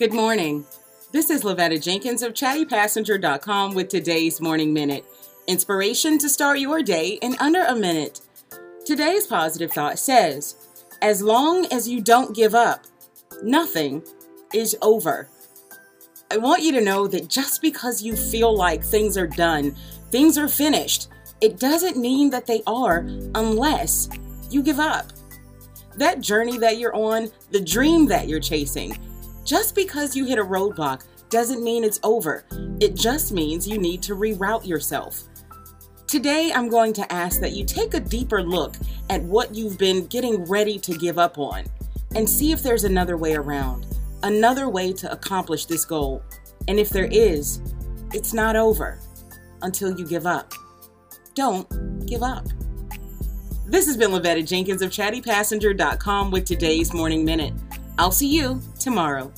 Good morning. This is Lavetta Jenkins of chattypassenger.com with today's Morning Minute. Inspiration to start your day in under a minute. Today's positive thought says, As long as you don't give up, nothing is over. I want you to know that just because you feel like things are done, things are finished, it doesn't mean that they are unless you give up. That journey that you're on, the dream that you're chasing, just because you hit a roadblock doesn't mean it's over. It just means you need to reroute yourself. Today, I'm going to ask that you take a deeper look at what you've been getting ready to give up on and see if there's another way around, another way to accomplish this goal. And if there is, it's not over until you give up. Don't give up. This has been Lavetta Jenkins of chattypassenger.com with today's Morning Minute. I'll see you tomorrow.